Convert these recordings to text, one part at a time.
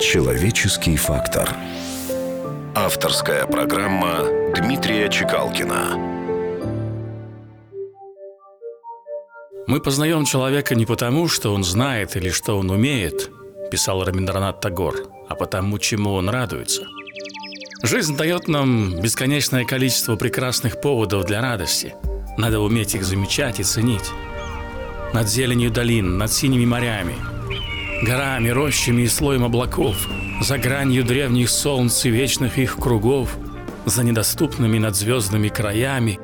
Человеческий фактор. Авторская программа Дмитрия Чекалкина. Мы познаем человека не потому, что он знает или что он умеет, писал Раминдранат Тагор, а потому, чему он радуется. Жизнь дает нам бесконечное количество прекрасных поводов для радости. Надо уметь их замечать и ценить. Над зеленью долин, над синими морями, горами, рощами и слоем облаков, за гранью древних солнц и вечных их кругов, за недоступными надзвездными краями.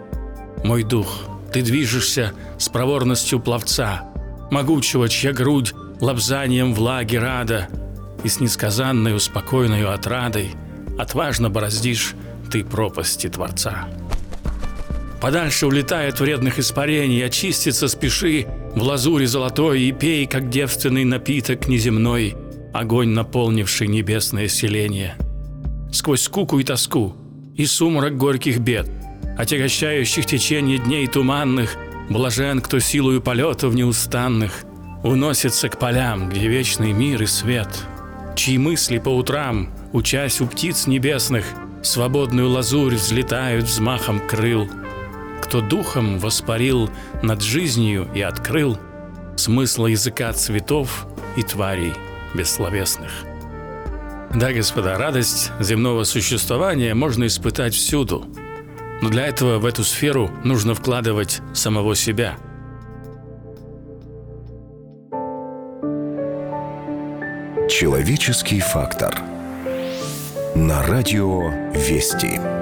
Мой дух, ты движешься с проворностью пловца, могучего, чья грудь лобзанием влаги рада, и с несказанной спокойною отрадой отважно бороздишь ты пропасти Творца. Подальше улетает вредных испарений, очиститься спеши в лазуре золотой и пей, как девственный напиток неземной, огонь, наполнивший небесное селение. Сквозь скуку и тоску, и сумрак горьких бед, отягощающих течение дней туманных, блажен, кто силою полетов неустанных уносится к полям, где вечный мир и свет, чьи мысли по утрам, учась у птиц небесных, свободную лазурь взлетают взмахом крыл – кто духом воспарил над жизнью и открыл смысл языка цветов и тварей бессловесных. Да, господа, радость земного существования можно испытать всюду, но для этого в эту сферу нужно вкладывать самого себя. Человеческий фактор. На радио «Вести».